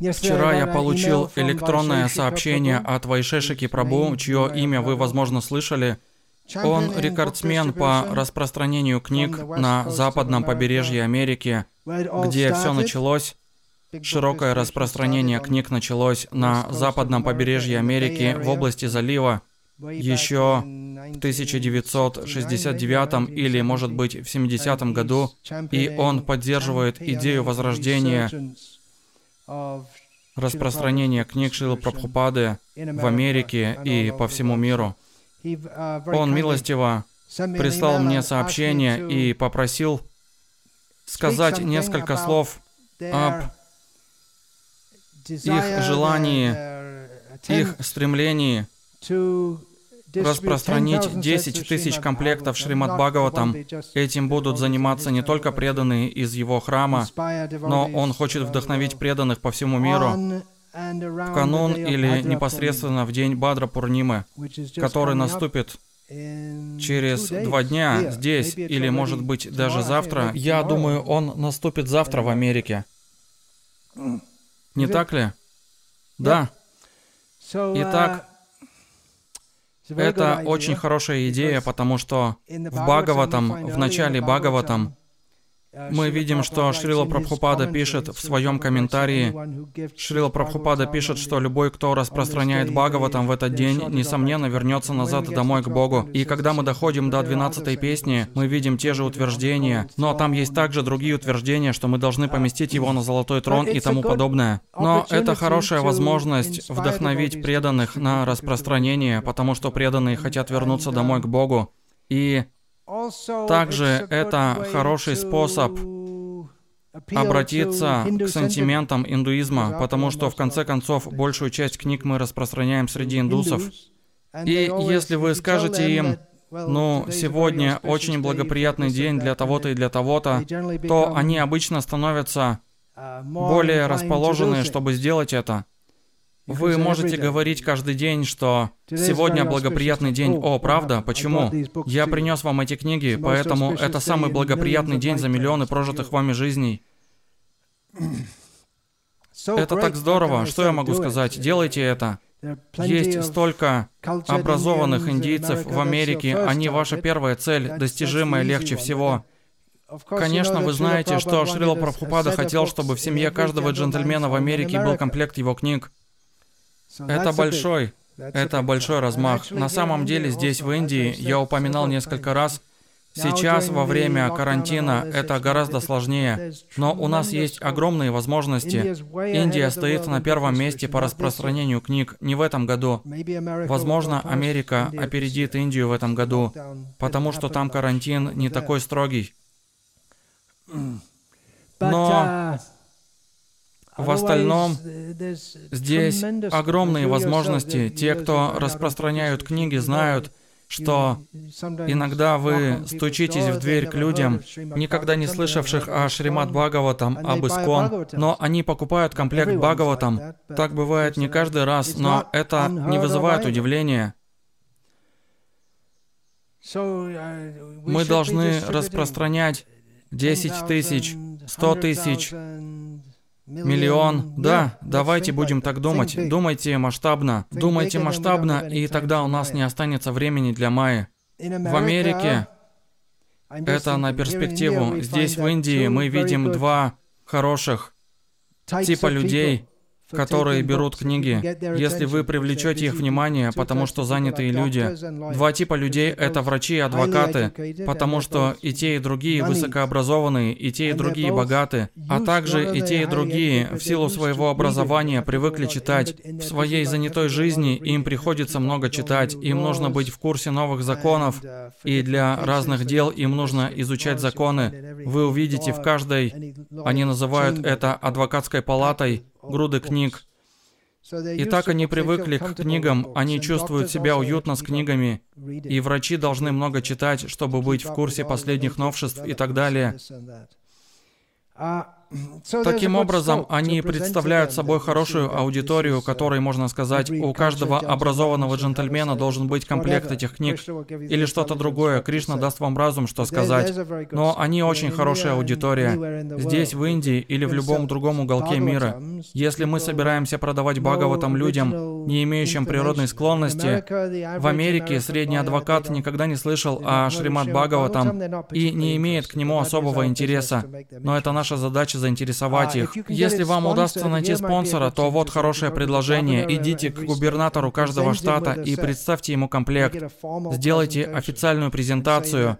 Вчера я получил электронное сообщение от Вайшешики Прабу, чье имя вы, возможно, слышали. Он рекордсмен по распространению книг на западном побережье Америки, где все началось. Широкое распространение книг началось на западном побережье Америки в области залива еще в 1969 или, может быть, в 70 году, и он поддерживает идею возрождения распространения книг Шилы Прабхупады в Америке и по всему миру. Он милостиво прислал мне сообщение и попросил сказать несколько слов об их желании, их стремлении распространить 10 тысяч комплектов Шримад Бхагаватам. Этим будут заниматься не только преданные из его храма, но он хочет вдохновить преданных по всему миру в канун или непосредственно в день Бадра Пурнимы, который наступит через два дня здесь, или, может быть, даже завтра. Я думаю, он наступит завтра в Америке. Не так ли? Да. Итак, это очень хорошая идея, потому что в Бхагаватам, в начале Бхагаватам, мы видим, что Шрила Прабхупада пишет в своем комментарии, Шрила Прабхупада пишет, что любой, кто распространяет Бхагаватам в этот день, несомненно вернется назад домой к Богу. И когда мы доходим до 12 песни, мы видим те же утверждения, но там есть также другие утверждения, что мы должны поместить его на золотой трон и тому подобное. Но это хорошая возможность вдохновить преданных на распространение, потому что преданные хотят вернуться домой к Богу. И также это хороший способ обратиться к сантиментам индуизма, потому что в конце концов большую часть книг мы распространяем среди индусов. И если вы скажете им, ну, сегодня очень благоприятный день для того-то и для того-то, то они обычно становятся более расположены, чтобы сделать это. Вы можете говорить каждый день, что сегодня благоприятный день. О, правда? Почему? Я принес вам эти книги, поэтому это самый благоприятный день за миллионы прожитых вами жизней. Это так здорово. Что я могу сказать? Делайте это. Есть столько образованных индийцев в Америке. Они ваша первая цель, достижимая легче всего. Конечно, вы знаете, что Шрила Прабхупада хотел, чтобы в семье каждого джентльмена в Америке был комплект его книг. Это большой, это большой размах. На самом деле здесь, в Индии, я упоминал несколько раз, Сейчас, во время карантина, это гораздо сложнее, но у нас есть огромные возможности. Индия стоит на первом месте по распространению книг не в этом году. Возможно, Америка опередит Индию в этом году, потому что там карантин не такой строгий. Но в остальном, здесь огромные возможности. Те, кто распространяют книги, знают, что иногда вы стучитесь в дверь к людям, никогда не слышавших о Шримад Бхагаватам, об Искон, но они покупают комплект Бхагаватам. Так бывает не каждый раз, но это не вызывает удивления. Мы должны распространять 10 тысяч, 100 тысяч, Миллион. Да, давайте будем так думать. Думайте масштабно. Думайте масштабно, и тогда у нас не останется времени для Майи. В Америке это на перспективу. Здесь, в Индии, мы видим два хороших типа людей, которые берут книги. Если вы привлечете их внимание, потому что занятые люди. Два типа людей — это врачи и адвокаты, потому что и те, и другие высокообразованные, и те, и другие богаты, а также и те, и другие в силу своего образования привыкли читать. В своей занятой жизни им приходится много читать, им нужно быть в курсе новых законов, и для разных дел им нужно изучать законы. Вы увидите в каждой, они называют это адвокатской палатой, груды книг. И так они привыкли к книгам, они чувствуют себя уютно с книгами, и врачи должны много читать, чтобы быть в курсе последних новшеств и так далее. Таким образом, они представляют собой хорошую аудиторию, которой, можно сказать, у каждого образованного джентльмена должен быть комплект этих книг или что-то другое. Кришна даст вам разум, что сказать. Но они очень хорошая аудитория. Здесь, в Индии или в любом другом уголке мира. Если мы собираемся продавать Бхагаватам людям, не имеющим природной склонности, в Америке средний адвокат никогда не слышал о Шримад Бхагаватам и не имеет к нему особого интереса. Но это наша задача заинтересовать их. Если вам удастся найти спонсора, то вот хорошее предложение. Идите к губернатору каждого штата и представьте ему комплект. Сделайте официальную презентацию.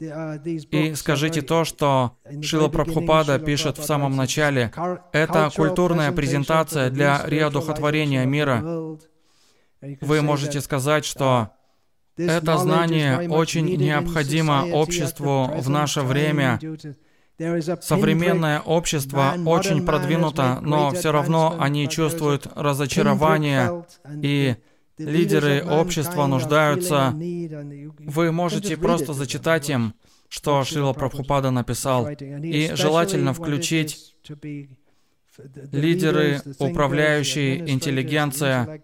И скажите то, что Шила Прабхупада пишет в самом начале. Это культурная презентация для реодухотворения мира. Вы можете сказать, что это знание очень необходимо обществу в наше время. Современное общество очень продвинуто, но все равно они чувствуют разочарование, и лидеры общества нуждаются. Вы можете просто зачитать им, что Шила Прабхупада написал, и желательно включить лидеры, управляющие, интеллигенция,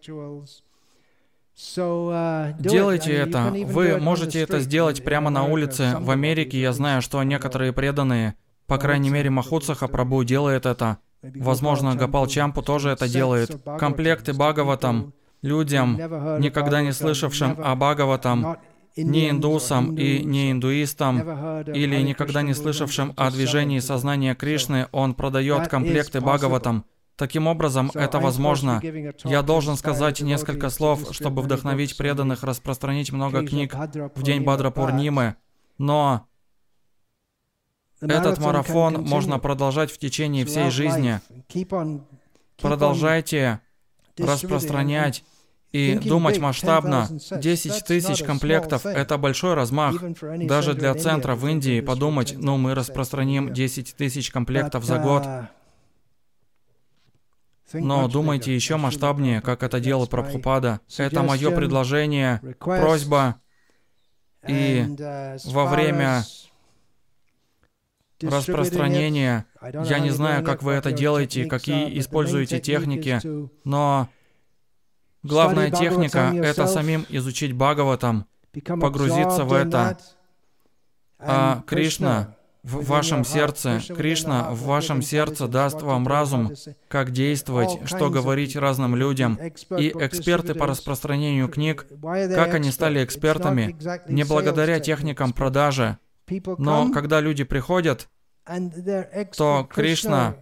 Uh, Делайте это. Вы можете это сделать прямо на улице. В Америке. я знаю, что некоторые преданные, по крайней мере Махутсаха Прабу делает это. Возможно, Гапал Чампу тоже это делает. Комплекты Бхагаватам людям, никогда не слышавшим о Бхагаватам, не индусам и не индуистам, или никогда не слышавшим о движении сознания Кришны, он продает комплекты Бхагаватам. Таким образом, это возможно. Я должен сказать несколько слов, чтобы вдохновить преданных распространить много книг в день Бадра Пурнимы, но этот марафон можно продолжать в течение всей жизни. Продолжайте распространять и думать масштабно. 10 тысяч комплектов – это большой размах. Даже для центра в Индии подумать, ну мы распространим 10 тысяч комплектов за год. Но думайте еще масштабнее, как это делал Прабхупада. Это мое предложение, просьба. И uh, во время распространения, я не знаю, как вы это делаете, какие используете техники, но главная техника — это самим изучить Бхагаватам, погрузиться в это. А Кришна в вашем сердце, Кришна в вашем сердце даст вам разум, как действовать, что говорить разным людям. И эксперты по распространению книг, как они стали экспертами, не благодаря техникам продажи, но когда люди приходят, то Кришна,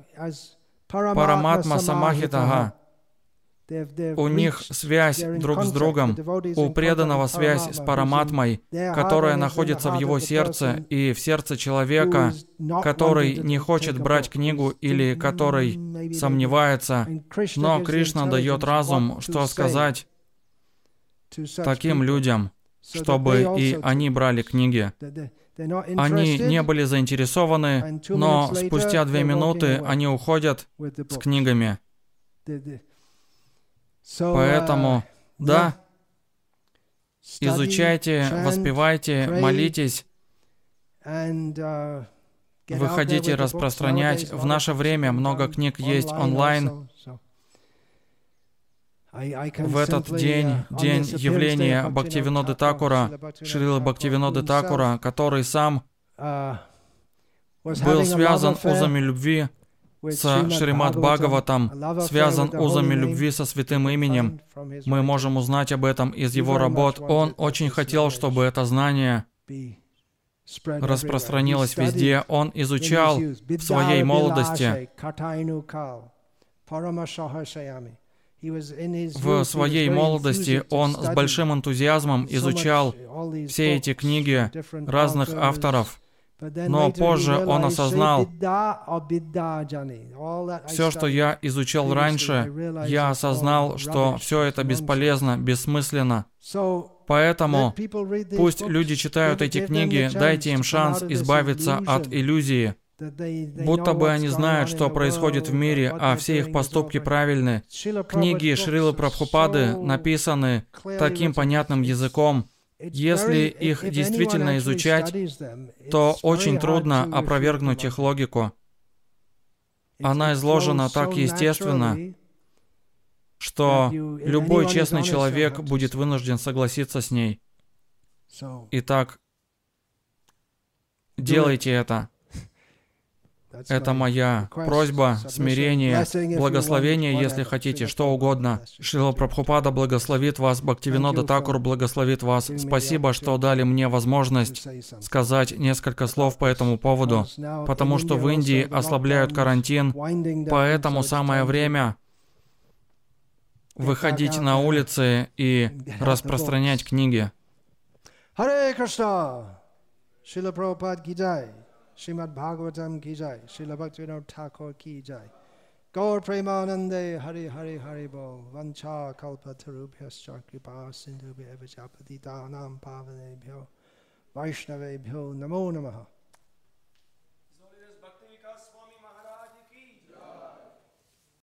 Параматма Самахитага, у них связь друг с другом, у преданного связь с Параматмой, которая находится в его сердце и в сердце человека, который не хочет брать книгу или который сомневается. Но Кришна дает разум, что сказать таким людям, чтобы и они брали книги. Они не были заинтересованы, но спустя две минуты они уходят с книгами. Поэтому, uh, да, изучайте, воспевайте, молитесь, uh, выходите распространять. В наше время много книг есть онлайн. В этот день, uh, день явления Бхактивиноды Такура, Шрила Бхактивиноды Такура, который сам был связан узами любви с Шримад Бхагаватом связан узами любви со святым именем. Мы можем узнать об этом из его работ. Он очень хотел, чтобы это знание распространилось везде. Он изучал в своей молодости в своей молодости он с большим энтузиазмом изучал все эти книги разных авторов. Но позже он осознал, все, что я изучал раньше, я осознал, что все это бесполезно, бессмысленно. Поэтому пусть люди читают эти книги, дайте им шанс избавиться от иллюзии, будто бы они знают, что происходит в мире, а все их поступки правильны. Книги Шрилы Прабхупады написаны таким понятным языком, если их действительно изучать, то очень трудно опровергнуть их логику. Она изложена так естественно, что любой честный человек будет вынужден согласиться с ней. Итак, делайте это. Это моя просьба, смирение, благословение, если хотите, что угодно. Шила Прабхупада благословит вас, Бхактивинода Такур благословит вас. Спасибо, что дали мне возможность сказать несколько слов по этому поводу, потому что в Индии ослабляют карантин, поэтому самое время выходить на улицы и распространять книги. Харе Кришна! Шила Прабхупад Гиджай! श्रीमद् भागवतम की जय श्रीलभक्त विनोद ठाकुर की जाय गौर प्रेमानंदे हरे हरे हरे बो वंशा कल्पतरुभ्य कृपा सिंधुभ्य विचापति पावनेभ्यो वैष्णवेभ्यो नमो नमः